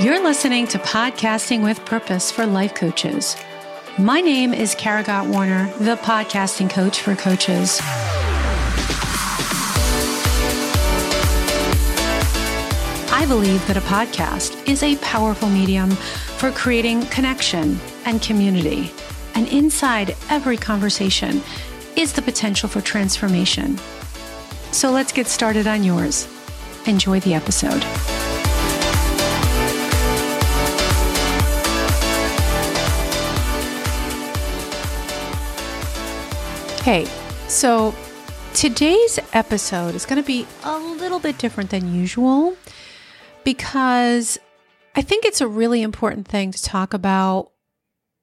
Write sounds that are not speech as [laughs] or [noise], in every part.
You're listening to Podcasting with Purpose for Life Coaches. My name is Kara Gott Warner, the podcasting coach for coaches. I believe that a podcast is a powerful medium for creating connection and community. And inside every conversation is the potential for transformation. So let's get started on yours. Enjoy the episode. Hey, so today's episode is going to be a little bit different than usual because I think it's a really important thing to talk about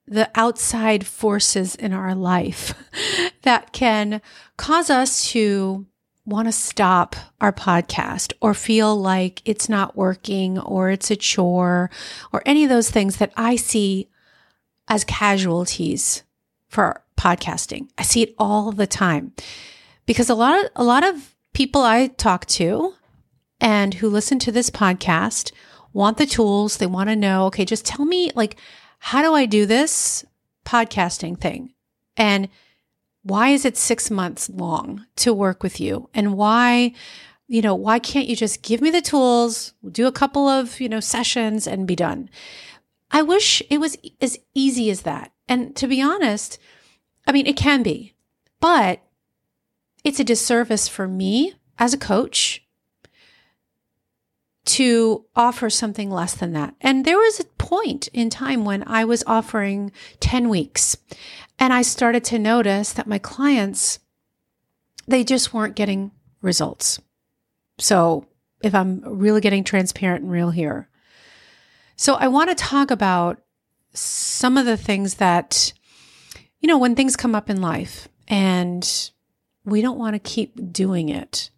the outside forces in our life [laughs] that can cause us to want to stop our podcast or feel like it's not working or it's a chore or any of those things that I see as casualties for podcasting. I see it all the time because a lot of a lot of people I talk to and who listen to this podcast want the tools. They want to know, okay, just tell me like how do I do this podcasting thing? And why is it 6 months long to work with you? And why you know, why can't you just give me the tools, do a couple of, you know, sessions and be done? I wish it was as easy as that. And to be honest, I mean, it can be, but it's a disservice for me as a coach to offer something less than that. And there was a point in time when I was offering 10 weeks and I started to notice that my clients, they just weren't getting results. So if I'm really getting transparent and real here. So I want to talk about some of the things that you know, when things come up in life and we don't want to keep doing it,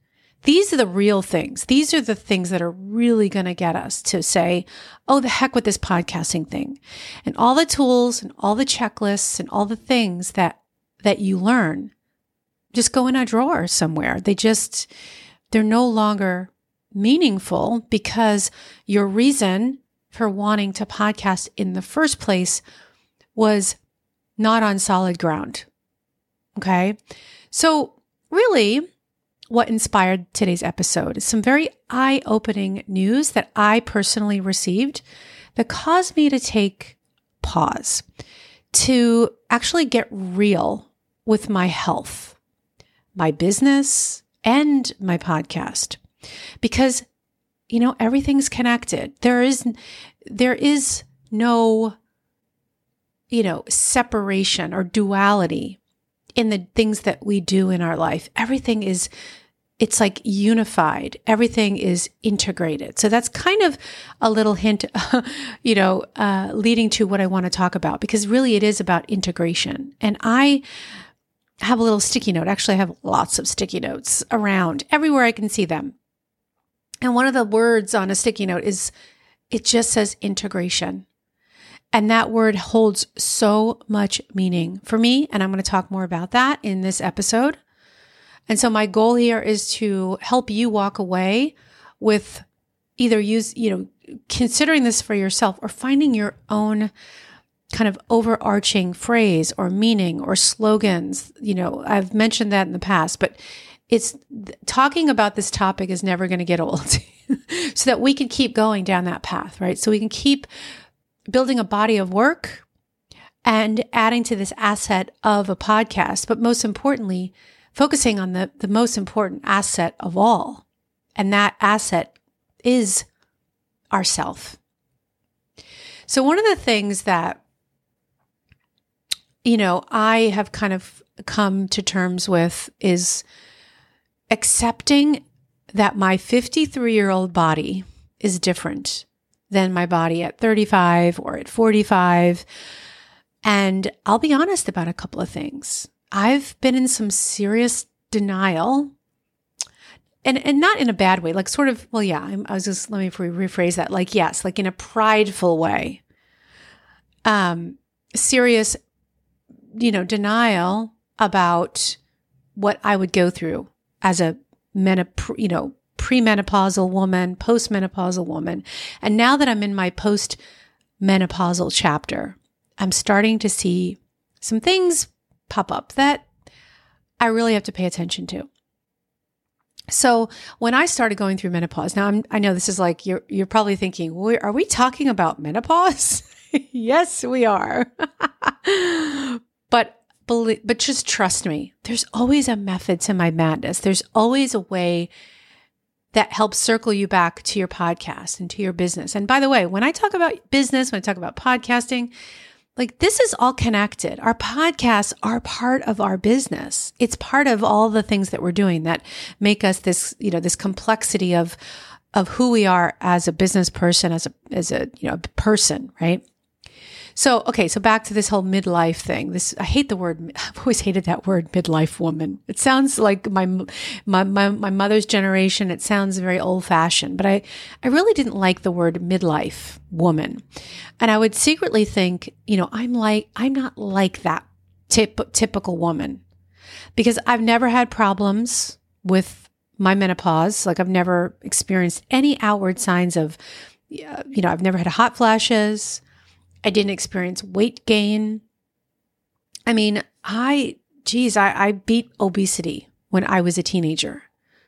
these are the real things. These are the things that are really going to get us to say, oh, the heck with this podcasting thing. And all the tools and all the checklists and all the things that, that you learn just go in a drawer somewhere. They just, they're no longer meaningful because your reason for wanting to podcast in the first place was not on solid ground. Okay. So, really, what inspired today's episode is some very eye opening news that I personally received that caused me to take pause to actually get real with my health, my business, and my podcast. Because, you know, everything's connected. There is, there is no you know, separation or duality in the things that we do in our life. Everything is, it's like unified. Everything is integrated. So that's kind of a little hint, [laughs] you know, uh, leading to what I want to talk about because really it is about integration. And I, have a little sticky note. Actually, I have lots of sticky notes around everywhere I can see them. And one of the words on a sticky note is it just says integration. And that word holds so much meaning for me. And I'm going to talk more about that in this episode. And so my goal here is to help you walk away with either use, you know, considering this for yourself or finding your own kind of overarching phrase or meaning or slogans. You know, I've mentioned that in the past, but it's talking about this topic is never going to get old [laughs] so that we can keep going down that path, right? So we can keep building a body of work and adding to this asset of a podcast, but most importantly, focusing on the, the most important asset of all. And that asset is ourself. So one of the things that, you know, I have kind of come to terms with is accepting that my 53 year old body is different than my body at 35 or at 45. And I'll be honest about a couple of things. I've been in some serious denial and and not in a bad way, like sort of, well, yeah, I'm, I was just, let me rephrase that. Like, yes, like in a prideful way. Um, serious, you know, denial about what I would go through as a men, you know, premenopausal woman, postmenopausal woman. And now that I'm in my postmenopausal chapter, I'm starting to see some things pop up that I really have to pay attention to. So when I started going through menopause, now I'm, i know this is like you're you're probably thinking, are we talking about menopause? [laughs] yes, we are. [laughs] but believe, but just trust me. There's always a method to my madness. There's always a way that helps circle you back to your podcast and to your business. And by the way, when I talk about business, when I talk about podcasting, like this is all connected. Our podcasts are part of our business. It's part of all the things that we're doing that make us this, you know, this complexity of of who we are as a business person, as a as a you know person, right? So, okay, so back to this whole midlife thing. This I hate the word. [laughs] I've always hated that word, midlife woman. It sounds like my my my, my mother's generation. It sounds very old fashioned, but I I really didn't like the word midlife woman, and I would secretly think, you know, I'm like I'm not like that tip, typical woman because I've never had problems with my menopause. Like I've never experienced any outward signs of, uh, you know, I've never had hot flashes. I didn't experience weight gain. I mean, I, geez, I, I beat obesity when I was a teenager.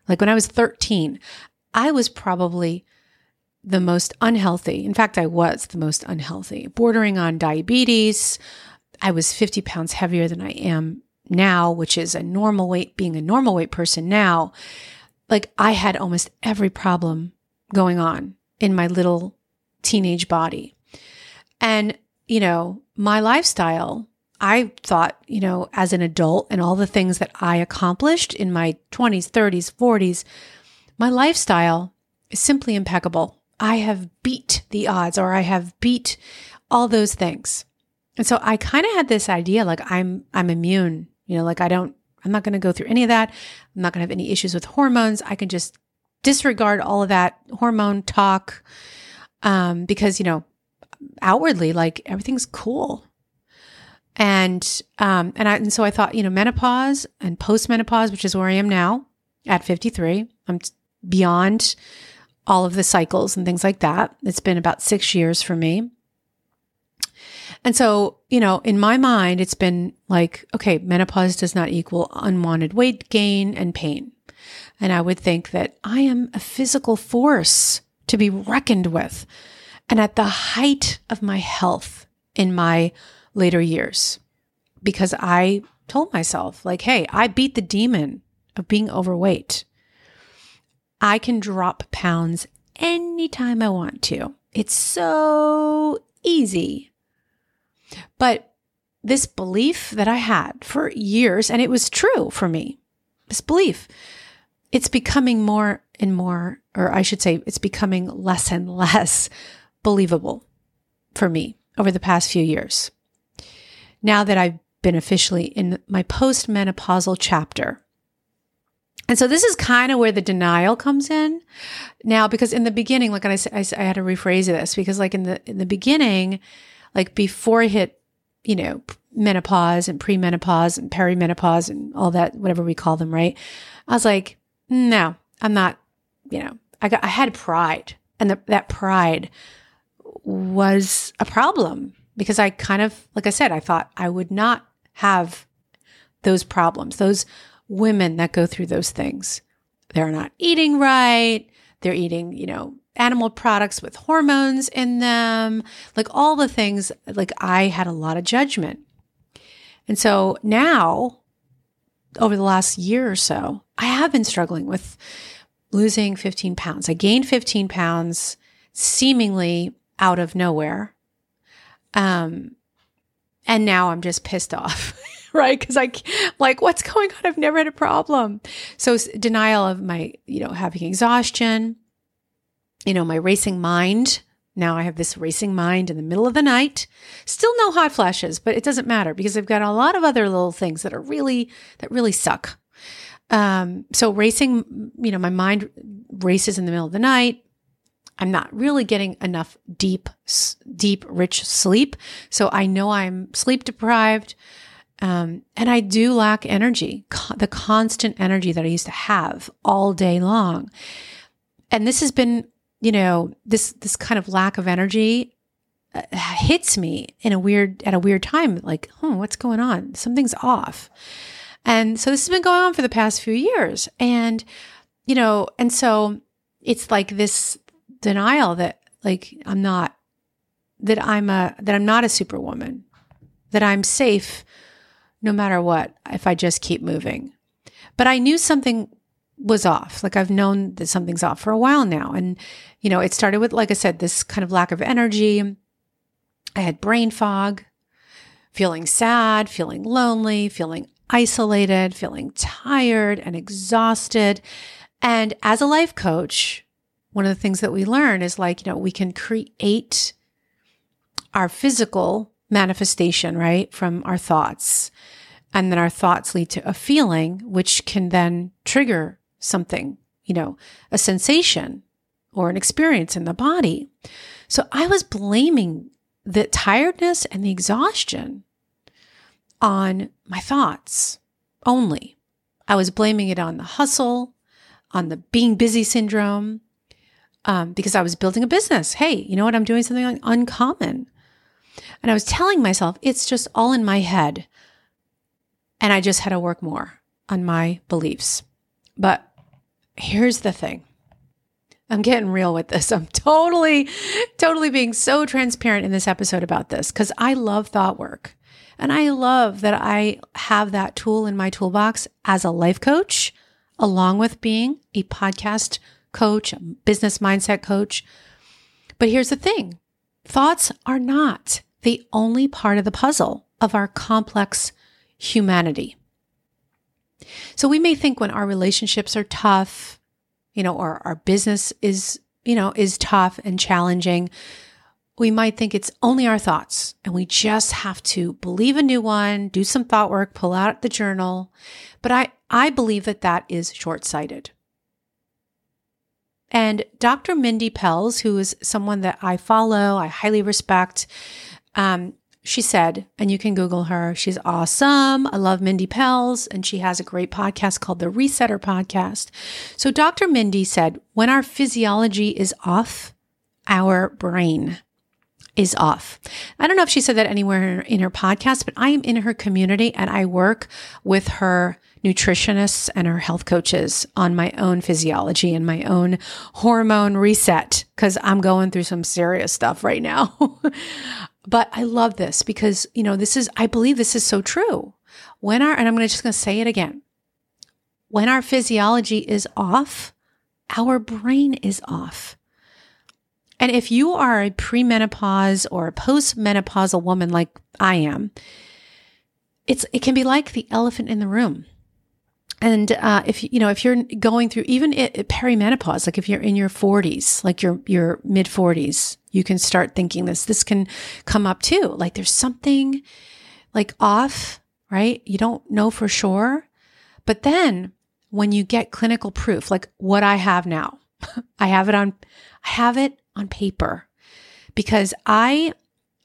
Like when I was 13, I was probably the most unhealthy. In fact, I was the most unhealthy, bordering on diabetes. I was 50 pounds heavier than I am now, which is a normal weight, being a normal weight person now. Like I had almost every problem going on in my little teenage body. And, you know, my lifestyle, I thought, you know, as an adult and all the things that I accomplished in my 20s, 30s, 40s, my lifestyle is simply impeccable. I have beat the odds or I have beat all those things. And so I kind of had this idea like I'm I'm immune, you know, like I don't I'm not going to go through any of that. I'm not going to have any issues with hormones. I can just disregard all of that hormone talk um, because you know outwardly like everything's cool. And um and I and so I thought you know menopause and postmenopause which is where I am now at 53 I'm beyond all of the cycles and things like that. It's been about 6 years for me. And so you know in my mind it's been like okay menopause does not equal unwanted weight gain and pain. And I would think that I am a physical force to be reckoned with and at the height of my health in my later years because I told myself, like, hey, I beat the demon of being overweight. I can drop pounds anytime I want to. It's so easy. But this belief that I had for years, and it was true for me, this belief, it's becoming more and more, or I should say, it's becoming less and [laughs] less believable for me over the past few years. Now that I've been officially in my postmenopausal chapter. And so this is kind of where the denial comes in now, because in the beginning, like I said, I, had to rephrase this because like in the, in the beginning, like before I hit, you know, menopause and premenopause and perimenopause and all that, whatever we call them, right? I was like, no, I'm not, you know, I got, I had pride and the, that pride was a problem because I kind of, like I said, I thought I would not have those problems, those women that go through those things. They're not eating right. They're eating, you know, animal products with hormones in them, like all the things, like I had a lot of judgment. And so now, over the last year or so, I have been struggling with losing 15 pounds. I gained 15 pounds seemingly out of nowhere. Um, and now I'm just pissed off, [laughs] right? Because I like, what's going on? I've never had a problem. So denial of my, you know, having exhaustion, you know, my racing mind. Now I have this racing mind in the middle of the night. Still no hot flashes, but it doesn't matter because I've got a lot of other little things that are really that really suck. Um, so racing, you know, my mind races in the middle of the night. I'm not really getting enough deep, deep, rich sleep. So I know I'm sleep deprived. Um, and I do lack energy, co- the constant energy that I used to have all day long. and this has been, you know, this this kind of lack of energy uh, hits me in a weird at a weird time like, "Hmm, what's going on? Something's off." And so this has been going on for the past few years. And you know, and so it's like this denial that like I'm not that I'm a that I'm not a superwoman, that I'm safe no matter what if I just keep moving. But I knew something was off. Like I've known that something's off for a while now. And, you know, it started with, like I said, this kind of lack of energy. I had brain fog, feeling sad, feeling lonely, feeling isolated, feeling tired and exhausted. And as a life coach, one of the things that we learn is like, you know, we can create our physical manifestation, right, from our thoughts. And then our thoughts lead to a feeling, which can then trigger something, you know, a sensation or an experience in the body. So I was blaming the tiredness and the exhaustion on my thoughts only. I was blaming it on the hustle, on the being busy syndrome, um, because I was building a business. Hey, you know what? I'm doing something uncommon. And I was telling myself, it's just all in my head. And I just had to work more on my beliefs. But here's the thing I'm getting real with this. [laughs] I'm totally, totally being so transparent in this episode about this because I love thought work. And I love that I have that tool in my toolbox as a life coach, along with being a podcast coach, business mindset coach. But here's the thing thoughts are not the only part of the puzzle of our complex humanity. So we may think when our relationships are tough, you know, or our business is, you know, is tough and challenging, we might think it's only our thoughts and we just have to believe a new one, do some thought work, pull out the journal. But I, I believe that that is short sighted. And Dr. Mindy Pelz, who is someone that I follow, I highly respect, um, she said, and you can Google her. She's awesome. I love Mindy Pelz, and she has a great podcast called the Resetter Podcast. So, Dr. Mindy said, when our physiology is off, our brain is off. I don't know if she said that anywhere in her podcast, but I am in her community and I work with her nutritionists and our health coaches on my own physiology and my own hormone reset because I'm going through some serious stuff right now. [laughs] But I love this because, you know, this is, I believe this is so true. When our, and I'm just going to say it again, when our physiology is off, our brain is off. And if you are a premenopause or a postmenopausal woman like I am, it's it can be like the elephant in the room. And uh, if you know if you're going through even it, perimenopause, like if you're in your 40s, like your your mid 40s, you can start thinking this. This can come up too. Like there's something like off, right? You don't know for sure. But then when you get clinical proof, like what I have now, [laughs] I have it on, I have it on paper because I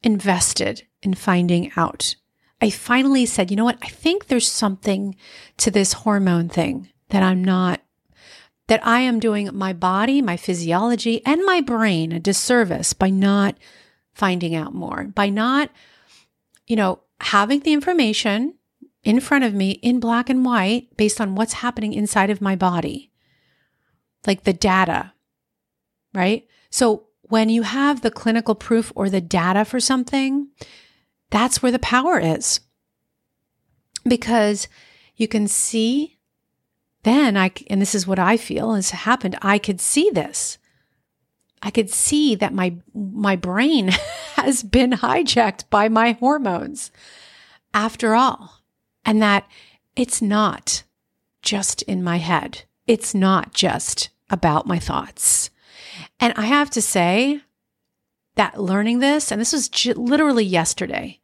invested in finding out. I finally said, you know what? I think there's something to this hormone thing that I'm not that I am doing my body, my physiology, and my brain a disservice by not finding out more, by not, you know, having the information in front of me in black and white based on what's happening inside of my body, like the data, right? So when you have the clinical proof or the data for something, that's where the power is. Because you can see then I, and this is what I feel has happened, I could see this. I could see that my, my brain [laughs] has been hijacked by my hormones after all. And that it's not just in my head. It's not just about my thoughts. And I have to say that learning this, and this was j- literally yesterday,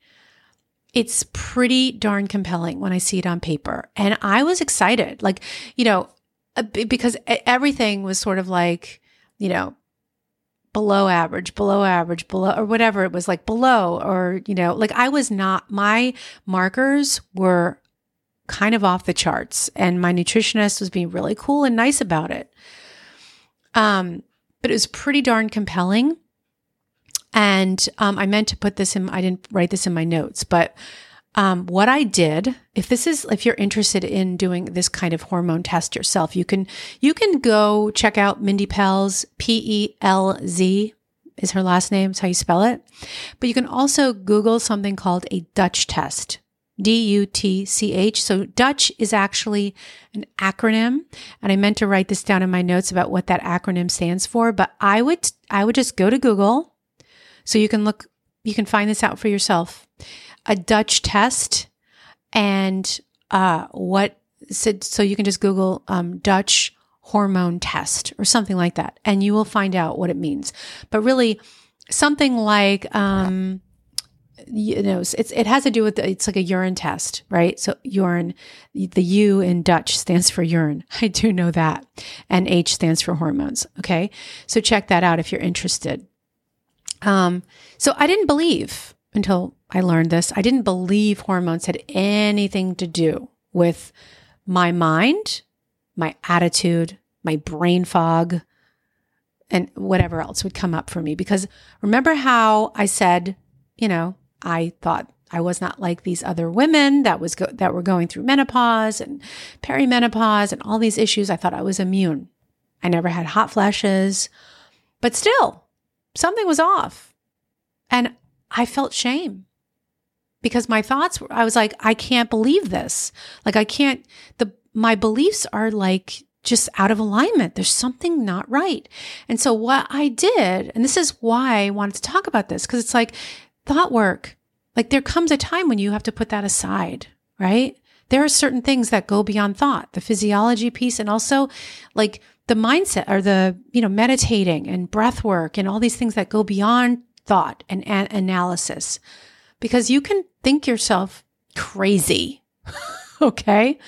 it's pretty darn compelling when I see it on paper. And I was excited, like, you know, because everything was sort of like, you know, below average, below average, below, or whatever it was like below, or, you know, like I was not, my markers were kind of off the charts. And my nutritionist was being really cool and nice about it. Um, but it was pretty darn compelling. And um, I meant to put this in, I didn't write this in my notes, but um, what I did, if this is, if you're interested in doing this kind of hormone test yourself, you can, you can go check out Mindy Pelz, P E L Z is her last name. How you spell it. But you can also Google something called a Dutch test. D U T C H. So Dutch is actually an acronym. And I meant to write this down in my notes about what that acronym stands for, but I would, I would just go to Google so you can look, you can find this out for yourself a Dutch test and uh, what so, you can just Google um, Dutch hormone test or something like that, and you will find out what it means. But really, something like um, you know, it's it has to do with the, it's like a urine test, right? So urine, the U in Dutch stands for urine. [laughs] I do know that, and H stands for hormones. Okay, so check that out if you're interested. Um, so I didn't believe until I learned this. I didn't believe hormones had anything to do with my mind, my attitude, my brain fog, and whatever else would come up for me. Because remember how I said, you know, I thought I was not like these other women that was go- that were going through menopause and perimenopause and all these issues. I thought I was immune. I never had hot flashes, but still, something was off. And I felt shame because my thoughts were, I was like, I can't believe this. Like, I can't, the, my beliefs are like just out of alignment. There's something not right. And so what I did, and this is why I wanted to talk about this, because it's like thought work. Like there comes a time when you have to put that aside, right? There are certain things that go beyond thought, the physiology piece, and also like the mindset or the, you know, meditating and breath work and all these things that go beyond thought and a- analysis because you can think yourself crazy. [laughs] okay.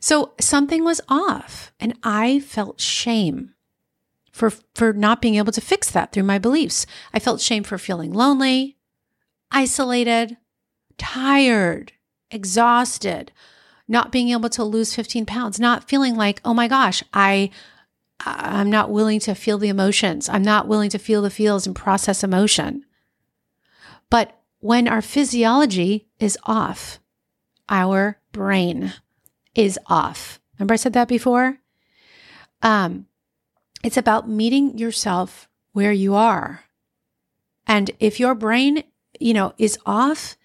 So something was off and I felt shame for, for not being able to fix that through my beliefs. I felt shame for feeling lonely, isolated, tired, exhausted, not being able to lose 15 pounds, not feeling like, oh my gosh, I, I'm not willing to feel the emotions. I'm not willing to feel the feels and process emotion. But when our physiology is off, our brain is off. Remember I said that before? Um, it's about meeting yourself where you are. And if your brain, you know, is off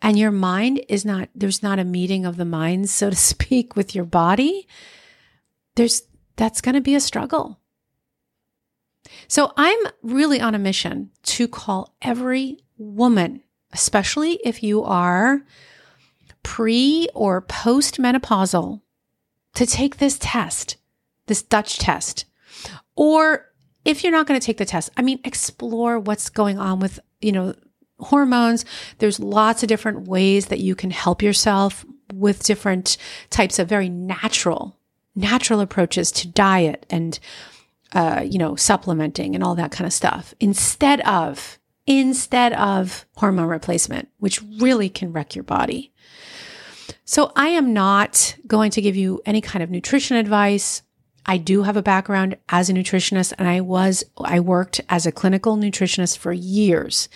and your mind is not, there's not a meeting of the minds, so to [laughs] speak, with your body, there's, that's going to be a struggle. So I'm really on a mission to call every woman, especially if you are pre or post menopausal, to take this test, this Dutch test. Or if you're not going to take the test, I mean, explore what's going on with, you know, hormones. There's lots of different ways that you can help yourself with different types of very natural natural approaches to diet and, uh, you know, supplementing and all that kind of stuff instead of, instead of hormone replacement, which really can wreck your body. So I am not going to give you any kind of nutrition advice. I do have a background as a nutritionist and I was, I worked as a clinical nutritionist for years.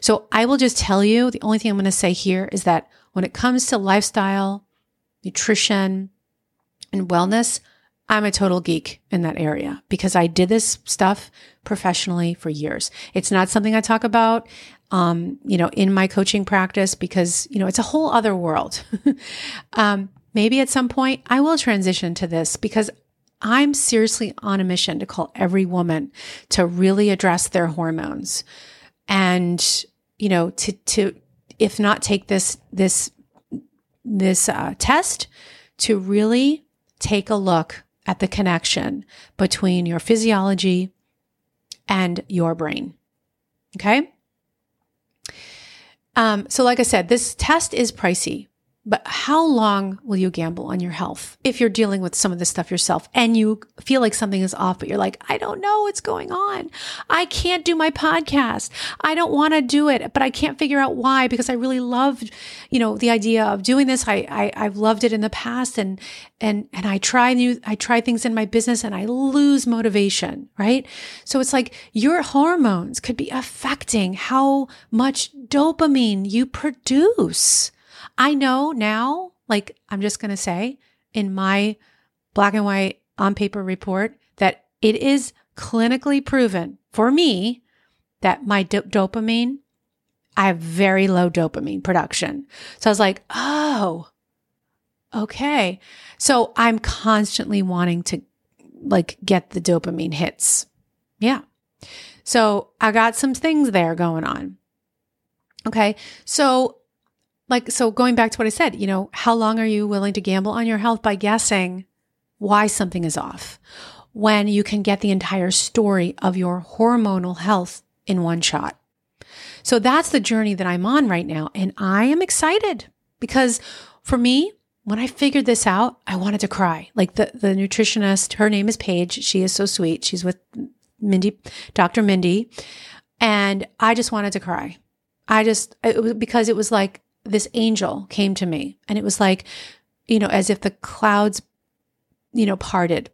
So I will just tell you the only thing I'm going to say here is that when it comes to lifestyle, nutrition, and wellness, I'm a total geek in that area because I did this stuff professionally for years. It's not something I talk about, um, you know, in my coaching practice because, you know, it's a whole other world. [laughs] um, maybe at some point I will transition to this because I'm seriously on a mission to call every woman to really address their hormones and, you know, to, to, if not take this, this, this, uh, test to really take a look at the connection between your physiology and your brain. Okay. Um, so, like I said, this test is pricey, but how long will you gamble on your health if you're dealing with some of this stuff yourself and you feel like something is off, but you're like, I don't know what's going on. I can't do my podcast. I don't want to do it, but I can't figure out why because I really loved, you know, the idea of doing this. I, I I've loved it in the past and and and I try new I try things in my business and I lose motivation, right? So it's like your hormones could be affecting how much dopamine you produce. I know now, like I'm just going to say in my black and white on paper report that it is clinically proven for me that my do- dopamine, I have very low dopamine production. So I was like, oh, okay. So I'm constantly wanting to like get the dopamine hits. Yeah. So I got some things there going on. Okay. So like, so going back to what I said, you know, how long are you willing to gamble on your health by guessing why something is off when you can get the entire story of your hormonal health in one shot? So that's the journey that I'm on right now. And I am excited because for me, when I figured this out, I wanted to cry. Like the, the nutritionist, her name is Paige. She is so sweet. She's with Mindy, Dr. Mindy. And I just wanted to cry. I just, it was because it was like this angel came to me and it was like, you know, as if the clouds, you know, parted.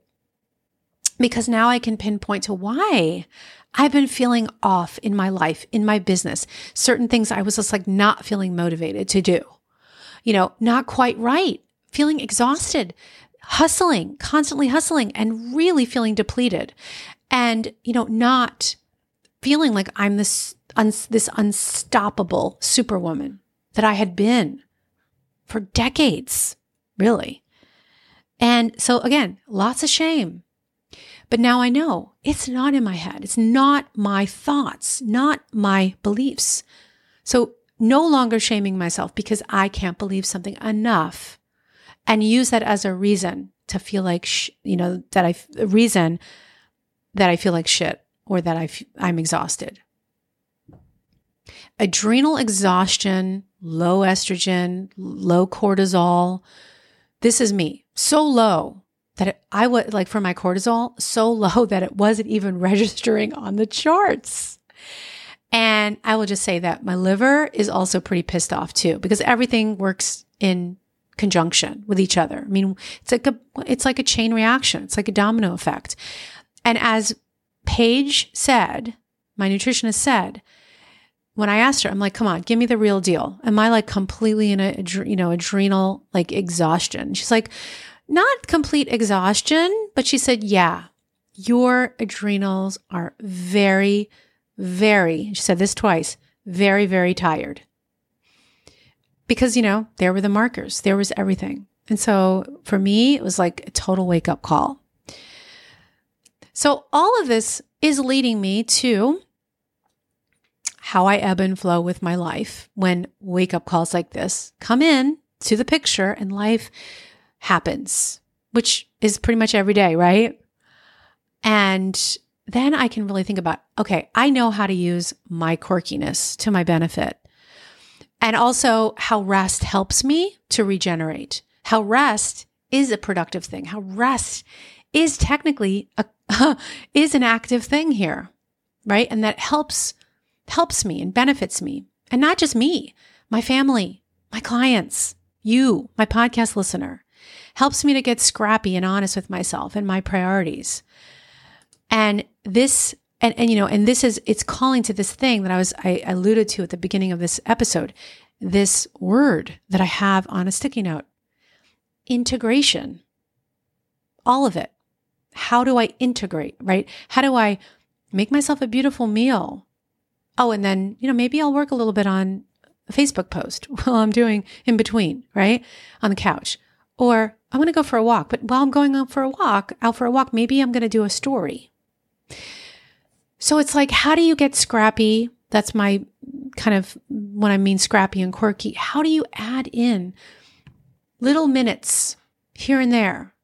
Because now I can pinpoint to why I've been feeling off in my life, in my business, certain things I was just like not feeling motivated to do, you know, not quite right, feeling exhausted, hustling, constantly hustling, and really feeling depleted. And, you know, not feeling like I'm this, un- this unstoppable superwoman that I had been for decades, really. And so again, lots of shame. But now I know it's not in my head. It's not my thoughts, not my beliefs. So no longer shaming myself because I can't believe something enough and use that as a reason to feel like, sh- you know, that I, a reason that I feel like shit or that I f- I'm exhausted. Adrenal exhaustion low estrogen, low cortisol. This is me. So low that it, I was like for my cortisol, so [laughs] low that it wasn't even registering on the charts. And I will just say that my liver is also pretty pissed off too, because everything works in conjunction with each other. I mean, it's like a, it's like a chain reaction. It's like a domino effect. And as Paige said, my nutritionist said, when I asked her, I'm like, come on, give me the real deal. Am I like completely in a, you know, adrenal like exhaustion? She's like, not complete exhaustion, but she said, yeah, your adrenals are very, very, she said this twice, very, very tired. Because, you know, there were the markers, there was everything. And so for me, it was like a total wake up call. So all of this is leading me to how I ebb and flow with my life when wake up calls like this come in to the picture and life happens, which is pretty much every day, right? And then I can really think about okay, I know how to use my quirkiness to my benefit. And also how rest helps me to regenerate. How rest is a productive thing. How rest is technically a [laughs] is an active thing here, right? And that helps helps me and benefits me. And not just me, my family, my clients, you, my podcast listener. Helps me to get scrappy and honest with myself and my priorities. And this, and, and you know, and this is, it's calling to this thing that I was, I alluded to at the beginning of this episode, this word that I have on a sticky note integration. All of it. How do I integrate, right? How do I make myself a beautiful meal? Oh, and then, you know, maybe I'll work a little bit on a Facebook post [laughs] while I'm doing in between, right? On the couch. Or I'm going to go for a walk, but while I'm going out for a walk, out for a walk, maybe I'm going to do a story. So it's like, how do you get scrappy? That's my kind of when I mean scrappy and quirky. How do you add in little minutes here and there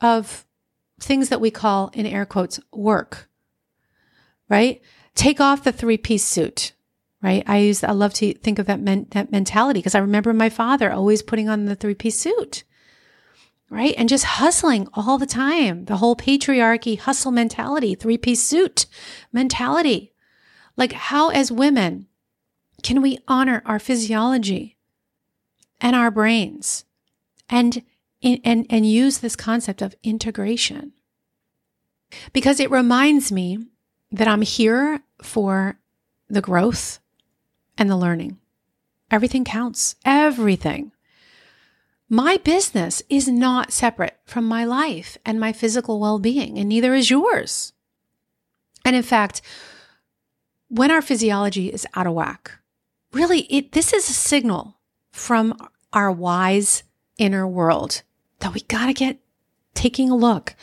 of things that we call in air quotes work, right? Take off the three piece suit. right? I use, I love to think of that, men, that mentality because I remember my father always putting on the three piece suit, right? And just hustling all the time. The whole patriarchy hustle mentality, three piece suit mentality. Like how as women can we honor our physiology and our brains and, and, and use this concept of integration? Because it reminds me that I'm here for the growth and the learning. Everything counts. Everything. My business is not separate from my life and my physical well being, and neither is yours. And in fact, when our physiology is out of whack, really, it, this is a signal from our wise inner world that we got to get taking a look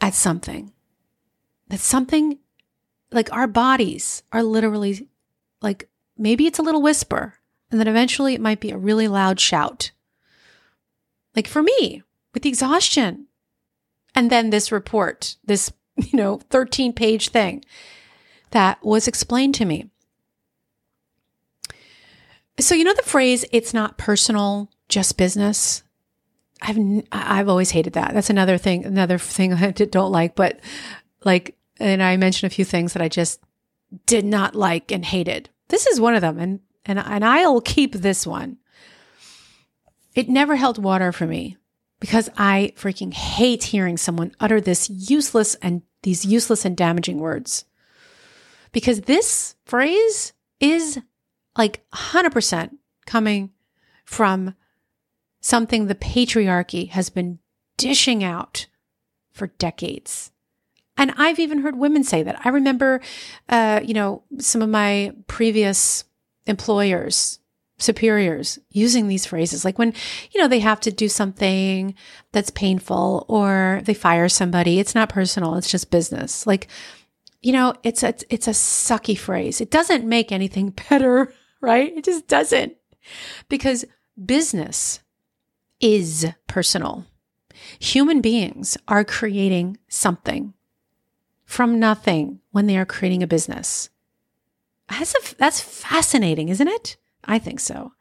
at something. That something like our bodies are literally like maybe it's a little whisper, and then eventually it might be a really loud shout. Like for me, with the exhaustion. And then this report, this, [laughs] you know, 13 page thing that was explained to me. So, you know, the phrase, it's not personal, just business. I've, I've always hated that. That's another thing, another thing [laughs] I don't like, but like, and I mentioned a few things that I just did not like and hated. This is one of them. And, and, and I'll keep this one. It never held water for me because I freaking hate hearing someone utter this useless and these useless and damaging words. Because this phrase is like 100% coming from something the patriarchy has been dishing out for decades. And I've even heard women say that. I remember, uh, you know, some of my previous employers, superiors using these phrases, like when, you know, they have to do something that's painful or they fire somebody. It's not personal. It's just business. Like, you know, it's a, it's a sucky phrase. It doesn't make anything [laughs] better, right? It just doesn't because business is personal. Human beings are creating something from nothing when they are creating a business. That's, a, that's fascinating, isn't it? I think so.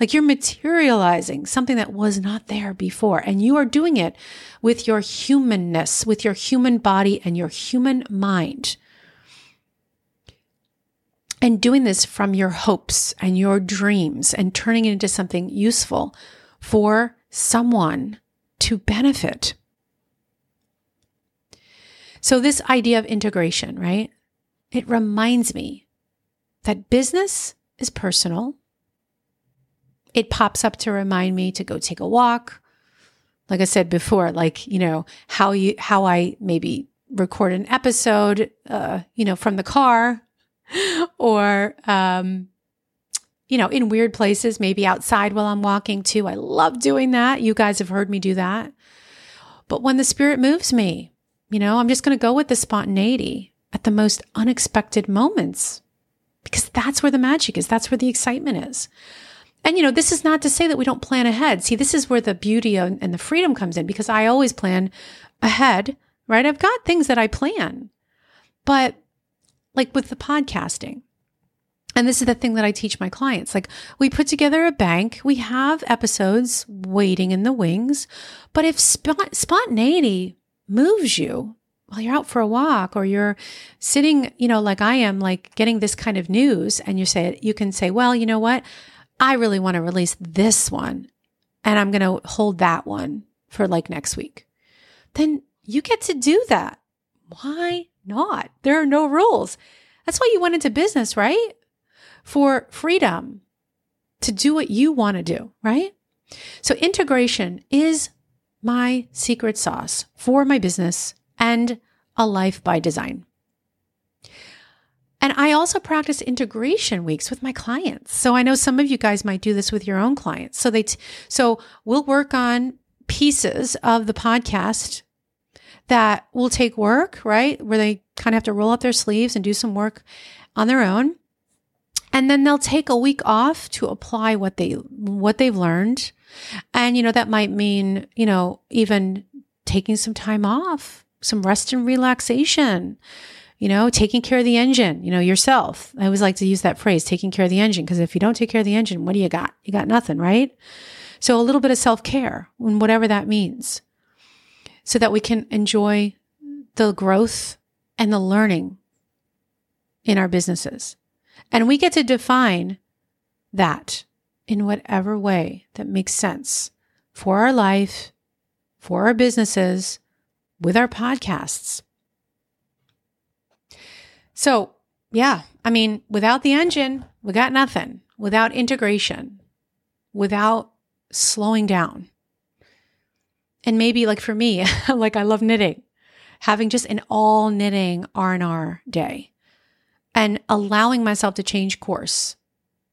Like you're materializing something that was not there before, and you are doing it with your humanness, with your human body and your human mind. And doing this from your hopes and your dreams and turning it into something useful for someone to benefit. So, this idea of integration, right? It reminds me that business is personal. It pops up to remind me to go take a walk. Like I said before, like, you know, how you, how I maybe record an episode, uh, you know, from the car [laughs] or, um, you know, in weird places, maybe outside while I'm walking too. I love doing that. You guys have heard me do that. But when the spirit moves me, you know, I'm just going to go with the spontaneity at the most unexpected moments because that's where the magic is. That's where the excitement is. And, you know, this is not to say that we don't plan ahead. See, this is where the beauty and the freedom comes in because I always plan ahead, right? I've got things that I plan, but like with the podcasting, and this is the thing that I teach my clients. Like we put together a bank, we have episodes waiting in the wings, but if sp- spontaneity moves you while you're out for a walk or you're sitting, you know, like I am, like getting this kind of news, and you say, you can say, well, you know what? I really want to release this one and I'm going to hold that one for like next week. Then you get to do that. Why not? There are no rules. That's why you went into business, right? For freedom to do what you want to do, right? So integration is my secret sauce for my business and a life by design. And I also practice integration weeks with my clients. So I know some of you guys might do this with your own clients. So they, t- so we'll work on pieces of the podcast that will take work, right? Where they kind of have to roll up their sleeves and do some work on their own. And then they'll take a week off to apply what they, what they've learned and, you know, that might mean, you know, even taking some time off, some rest and relaxation, you know, taking care of the engine, you know, yourself. I always like to use that phrase, taking care of the engine, because if you don't take care of the engine, what do you got? You got nothing, right? So a little bit of self care, and whatever that means, so that we can enjoy the growth and the learning in our businesses. And we get to define that in whatever way that makes sense for our life, for our businesses, with our podcasts. So, yeah, I mean, without the engine, we got nothing. Without integration, without slowing down. And maybe like for me, [laughs] like I love knitting, having just an all knitting R&R day and allowing myself to change course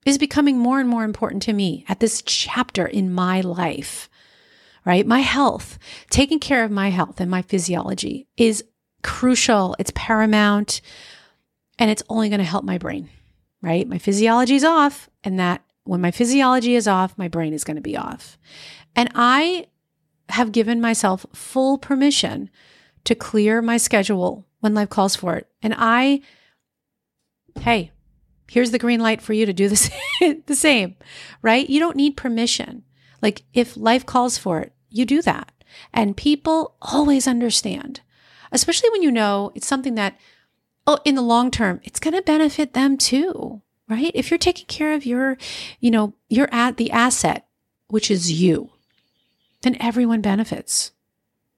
is becoming more and more important to me at this chapter in my life. Right? My health, taking care of my health and my physiology is crucial. It's paramount and it's only going to help my brain, right? My physiology is off, and that when my physiology is off, my brain is going to be off. And I have given myself full permission to clear my schedule when life calls for it. And I, hey, here's the green light for you to do this, [laughs] the same, right? You don't need permission. Like if life calls for it, you do that. And people always understand, especially when you know it's something that oh, in the long term, it's going to benefit them too, right? If you're taking care of your, you know, you're at the asset, which is you, then everyone benefits.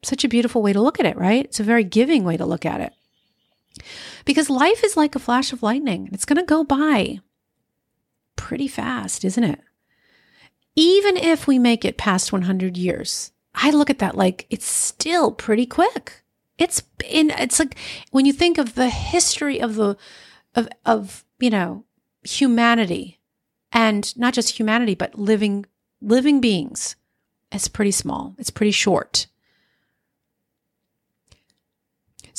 Such a beautiful way to look at it, right? It's a very giving way to look at it. Because life is like a flash of lightning. It's going to go by pretty fast, isn't it? Even if we make it past 100 years, I look at that like it's still pretty quick. It's in, it's like when you think of the history of the, of, of, you know, humanity and not just humanity, but living, living beings, it's pretty small. It's pretty short.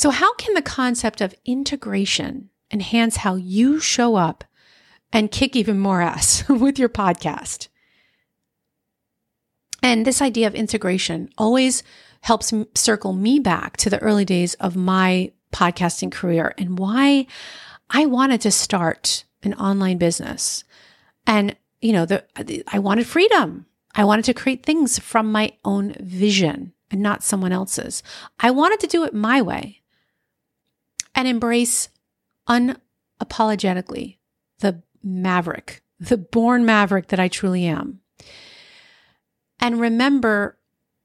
So, how can the concept of integration enhance how you show up and kick even more ass [laughs] with your podcast? And this idea of integration always helps circle me back to the early days of my podcasting career and why I wanted to start an online business. And, you know, the, I wanted freedom. I wanted to create things from my own vision and not someone else's. I wanted to do it my way and embrace unapologetically the maverick, the born maverick that I truly am. And remember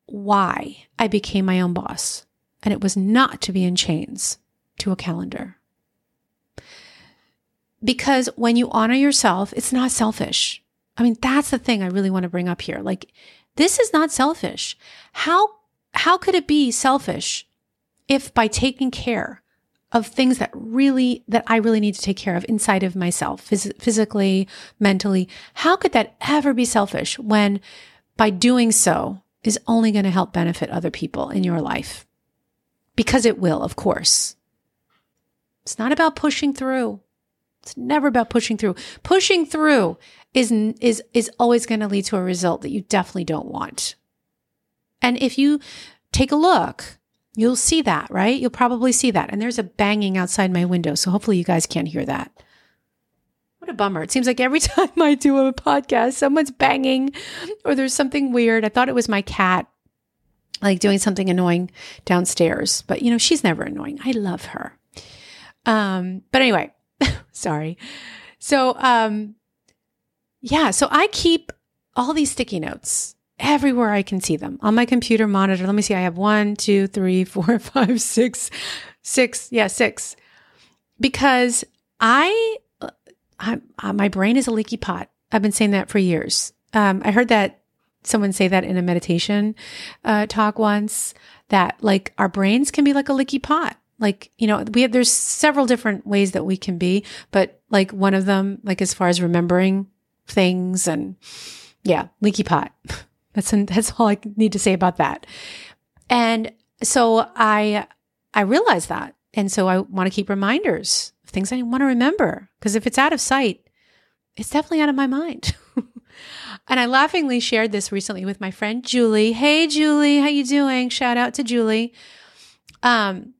why I became my own boss, and it was not to be in chains to a calendar. Because when you honor yourself, it's not selfish. I mean, that's the thing I really want to bring up here. Like, this is not selfish. How, how could it be selfish if by taking care of things that really, that I really need to take care of inside of myself, phys- physically, mentally, how could that ever be selfish when by doing so, is only going to help benefit other people in your life. Because it will, of course. It's not about pushing through. It's never about pushing through. Pushing through is, is, is always going to lead to a result that you definitely don't want. And if you take a look, you'll see that, right? You'll probably see that. And there's a banging outside my window. So hopefully you guys can't hear that. What a bummer. It seems like every [laughs] time I do a podcast, someone's banging or there's something weird. I thought it was my cat, like doing something annoying downstairs. But, you know, she's never annoying. I love her. Um, but anyway, [laughs] sorry. So, um, yeah, so I keep all these sticky notes everywhere I can see them on my computer monitor. Let me see. I have one, two, three, [laughs] four, five, six, six. Yeah, six. Because I I, uh, my brain is a leaky pot. I've been saying that for years. Um, I heard that someone say that in a meditation uh, talk once that like our brains can be like a leaky pot. Like, you know, we have, there's several different ways that we can be, but like one of them, like as far as remembering things and yeah, leaky pot. [laughs] That's, an, [laughs] that's all I need to say about that. And so I, I realized that. And so I want to keep reminders things I want to remember. Because if it's out of sight, it's definitely out of my mind. [laughs] and I laughingly shared this recently with my friend Julie. Hey Julie, how you doing? Shout out to Julie. Um,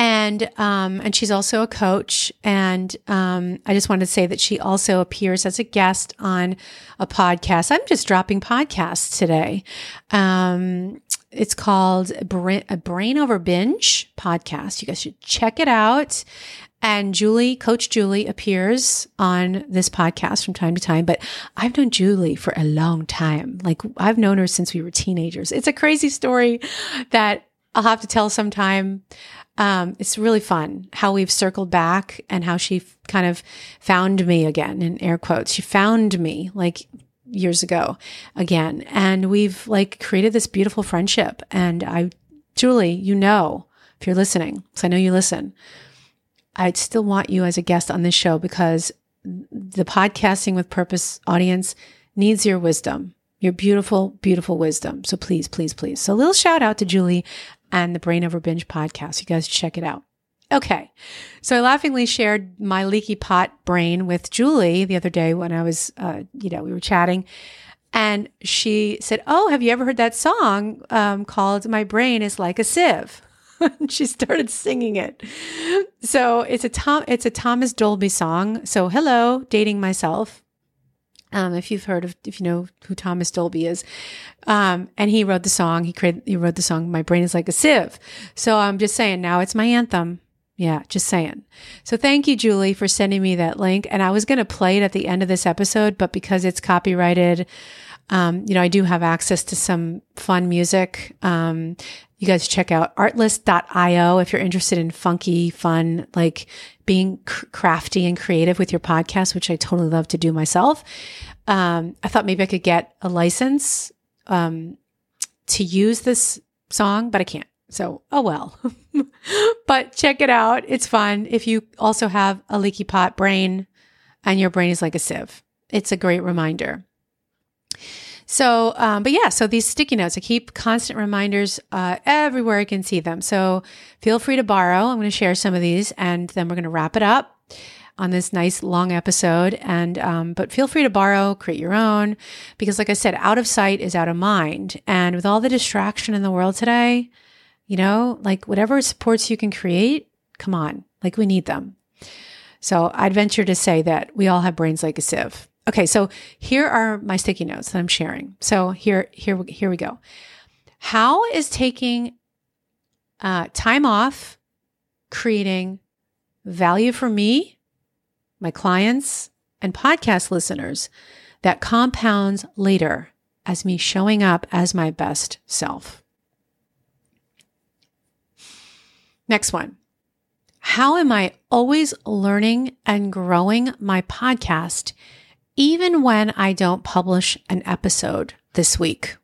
and um, and she's also a coach. And um, I just wanted to say that she also appears as a guest on a podcast. I'm just dropping podcasts today. Um, it's called a Brain Over Binge podcast. You guys should check it out. And Julie, Coach Julie, appears on this podcast from time to time. But I've known Julie for a long time. Like I've known her since we were teenagers. It's a crazy story that I'll have to tell sometime. Um, it's really fun how we've circled back and how she f- kind of found me again in air quotes. She found me like years ago again. And we've like created this beautiful friendship. And I, Julie, you know, if you're listening, because I know you listen, I'd still want you as a guest on this show because the podcasting with purpose audience needs your wisdom, your beautiful, beautiful wisdom. So please, please, please. So a little shout out to Julie and the Brain Over Binge podcast. You guys check it out. Okay. So I laughingly shared my leaky pot brain with Julie the other day when I was, uh, you know, we were chatting. And she said, Oh, have you ever heard that song um, called My Brain is Like a Sieve? [laughs] she started singing it. So it's a Tom, it's a Thomas Dolby song. So hello, dating myself. Um, if you've heard of, if you know who Thomas Dolby is, um, and he wrote the song, he created, he wrote the song, My Brain is Like a Sieve. So I'm just saying now it's my anthem. Yeah, just saying. So thank you, Julie, for sending me that link. And I was going to play it at the end of this episode, but because it's copyrighted, um, you know, I do have access to some fun music. Um, you guys check out artlist.io if you're interested in funky, fun, like being crafty and creative with your podcast, which I totally love to do myself. Um, I thought maybe I could get a license um, to use this song, but I can't. So, oh well. [laughs] but check it out. It's fun. If you also have a leaky pot brain and your brain is like a sieve, it's a great reminder. So, um, but yeah, so these sticky notes, I keep constant reminders uh, everywhere I can see them. So feel free to borrow. I'm going to share some of these and then we're going to wrap it up on this nice long episode. And, um, but feel free to borrow, create your own, because like I said, out of sight is out of mind. And with all the distraction in the world today, you know, like whatever supports you can create, come on, like we need them. So I'd venture to say that we all have brains like a sieve. Okay, so here are my sticky notes that I'm sharing. So here, here, here we go. How is taking uh, time off creating value for me, my clients, and podcast listeners that compounds later as me showing up as my best self? Next one. How am I always learning and growing my podcast? Even when I don't publish an episode this week.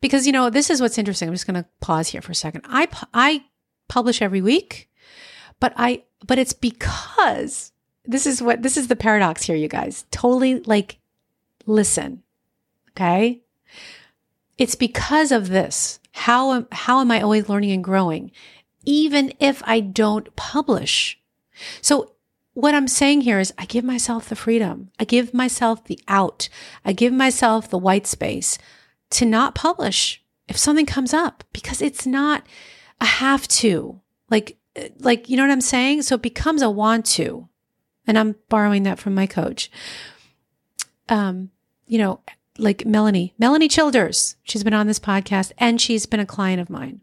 Because, you know, this is what's interesting. I'm just going to pause here for a second. I, I publish every week, but I, but it's because this is what, this is the paradox here, you guys. Totally like, listen. Okay. It's because of this. How, how am I always learning and growing? Even if I don't publish. So what I'm saying here is I give myself the freedom. I give myself the out. I give myself the white space to not publish if something comes up because it's not a have to. Like, like, you know what I'm saying? So it becomes a want to. And I'm borrowing that from my coach. Um, you know, like Melanie, Melanie Childers. She's been on this podcast and she's been a client of mine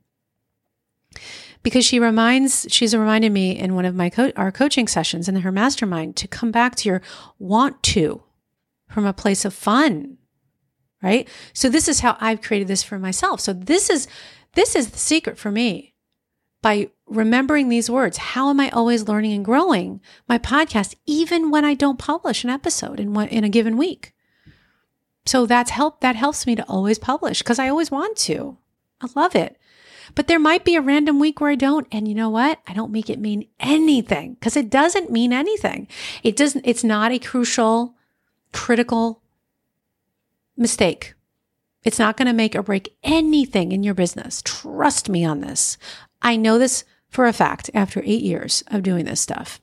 because she reminds she's reminded me in one of my co- our coaching sessions in her mastermind to come back to your want to from a place of fun right? So this is how i've created this for myself. So this is this is the secret for me. By remembering these words how am i always learning and growing my podcast even when i don't publish an episode in one in a given week? So that's help that helps me to always publish because i always want to. I love it but there might be a random week where I don't. And you know what? I don't make it mean anything because it doesn't mean anything. It doesn't, it's not a crucial, critical mistake. It's not going to make or break anything in your business. Trust me on this. I know this for a fact after eight years of doing this stuff.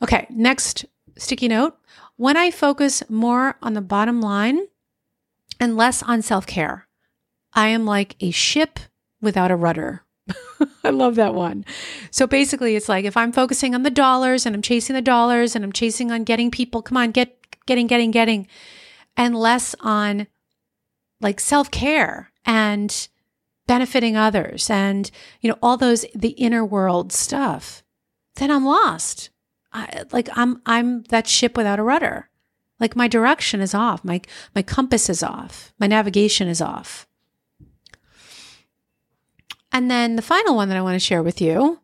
Okay, next sticky note. When I focus more on the bottom line and less on self care, I am like a ship without a rudder. [laughs] I love that one. So basically, it's like if I'm focusing on the dollars and I'm chasing the dollars and I'm chasing on getting people, come on, get, getting, getting, getting, and less on like self care and benefiting others and, you know, all those, the inner world stuff, then I'm lost. I, like I'm, I'm that ship without a rudder. Like my direction is off. My, my compass is off. My navigation is off. And then the final one that I want to share with you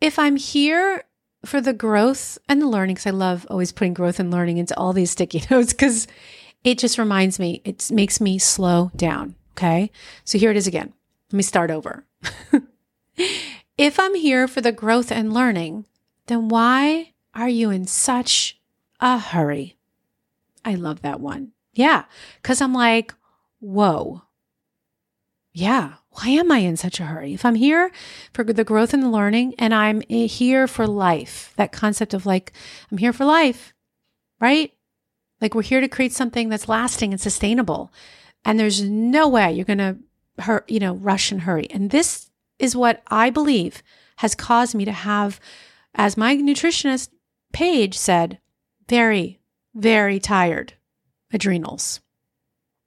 if I'm here for the growth and the learning, because I love always putting growth and learning into all these sticky [laughs] notes, because it just reminds me, it makes me slow down. Okay. So here it is again. Let me start over. [laughs] if I'm here for the growth and learning, then why are you in such a hurry? I love that one. Yeah. Cause I'm like, whoa. Yeah. Why am I in such a hurry? If I'm here for the growth and the learning and I'm here for life, that concept of like, I'm here for life, right? Like we're here to create something that's lasting and sustainable. And there's no way you're going to hurt, you know, rush and hurry. And this is what I believe has caused me to have, as my nutritionist Paige said, very, very tired adrenals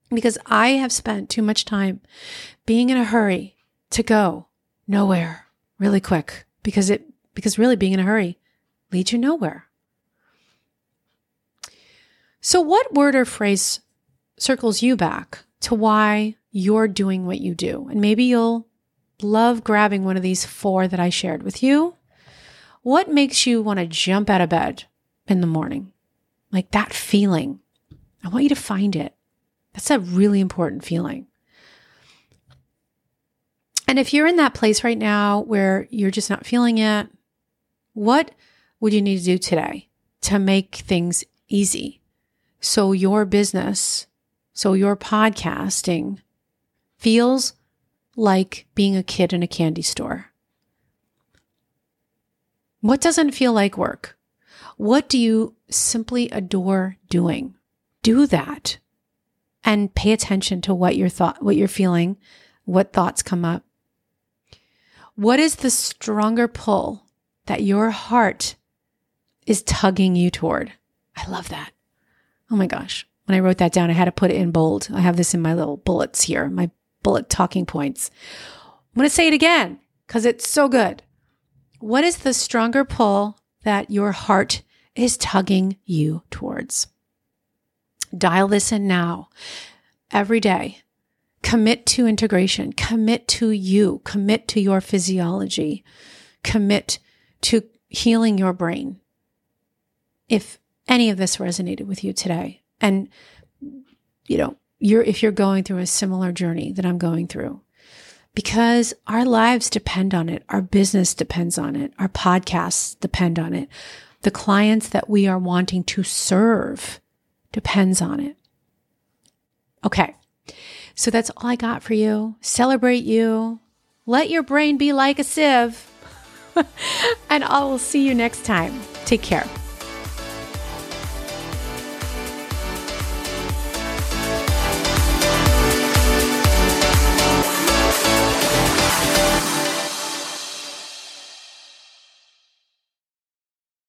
because I have spent too much time being in a hurry to go nowhere really quick because it because really being in a hurry leads you nowhere. So what word or phrase circles you back to why you're doing what you do? And maybe you'll love grabbing one of these four that I shared with you. What makes you want to jump out of bed in the morning? Like that feeling. I want you to find it. That's a really important feeling. And if you're in that place right now where you're just not feeling it, what would you need to do today to make things easy? So your business, so your podcasting feels like being a kid in a candy store. What doesn't feel like work? What do you simply adore doing? Do that and pay attention to what you're thought, what you're feeling, what thoughts come up. What is the stronger pull that your heart is tugging you toward? I love that. Oh my gosh. When I wrote that down, I had to put it in bold. I have this in my little bullets here, my bullet talking points. I'm going to say it again because it's so good. What is the stronger pull that your heart is tugging you towards? Dial this in now, every day. Commit to integration, commit to you, commit to your physiology, commit to healing your brain. If any of this resonated with you today, and you know, you're if you're going through a similar journey that I'm going through, because our lives depend on it, our business depends on it, our podcasts depend on it, the clients that we are wanting to serve depends on it. Okay. So that's all I got for you. Celebrate you. Let your brain be like a sieve. [laughs] and I will see you next time. Take care.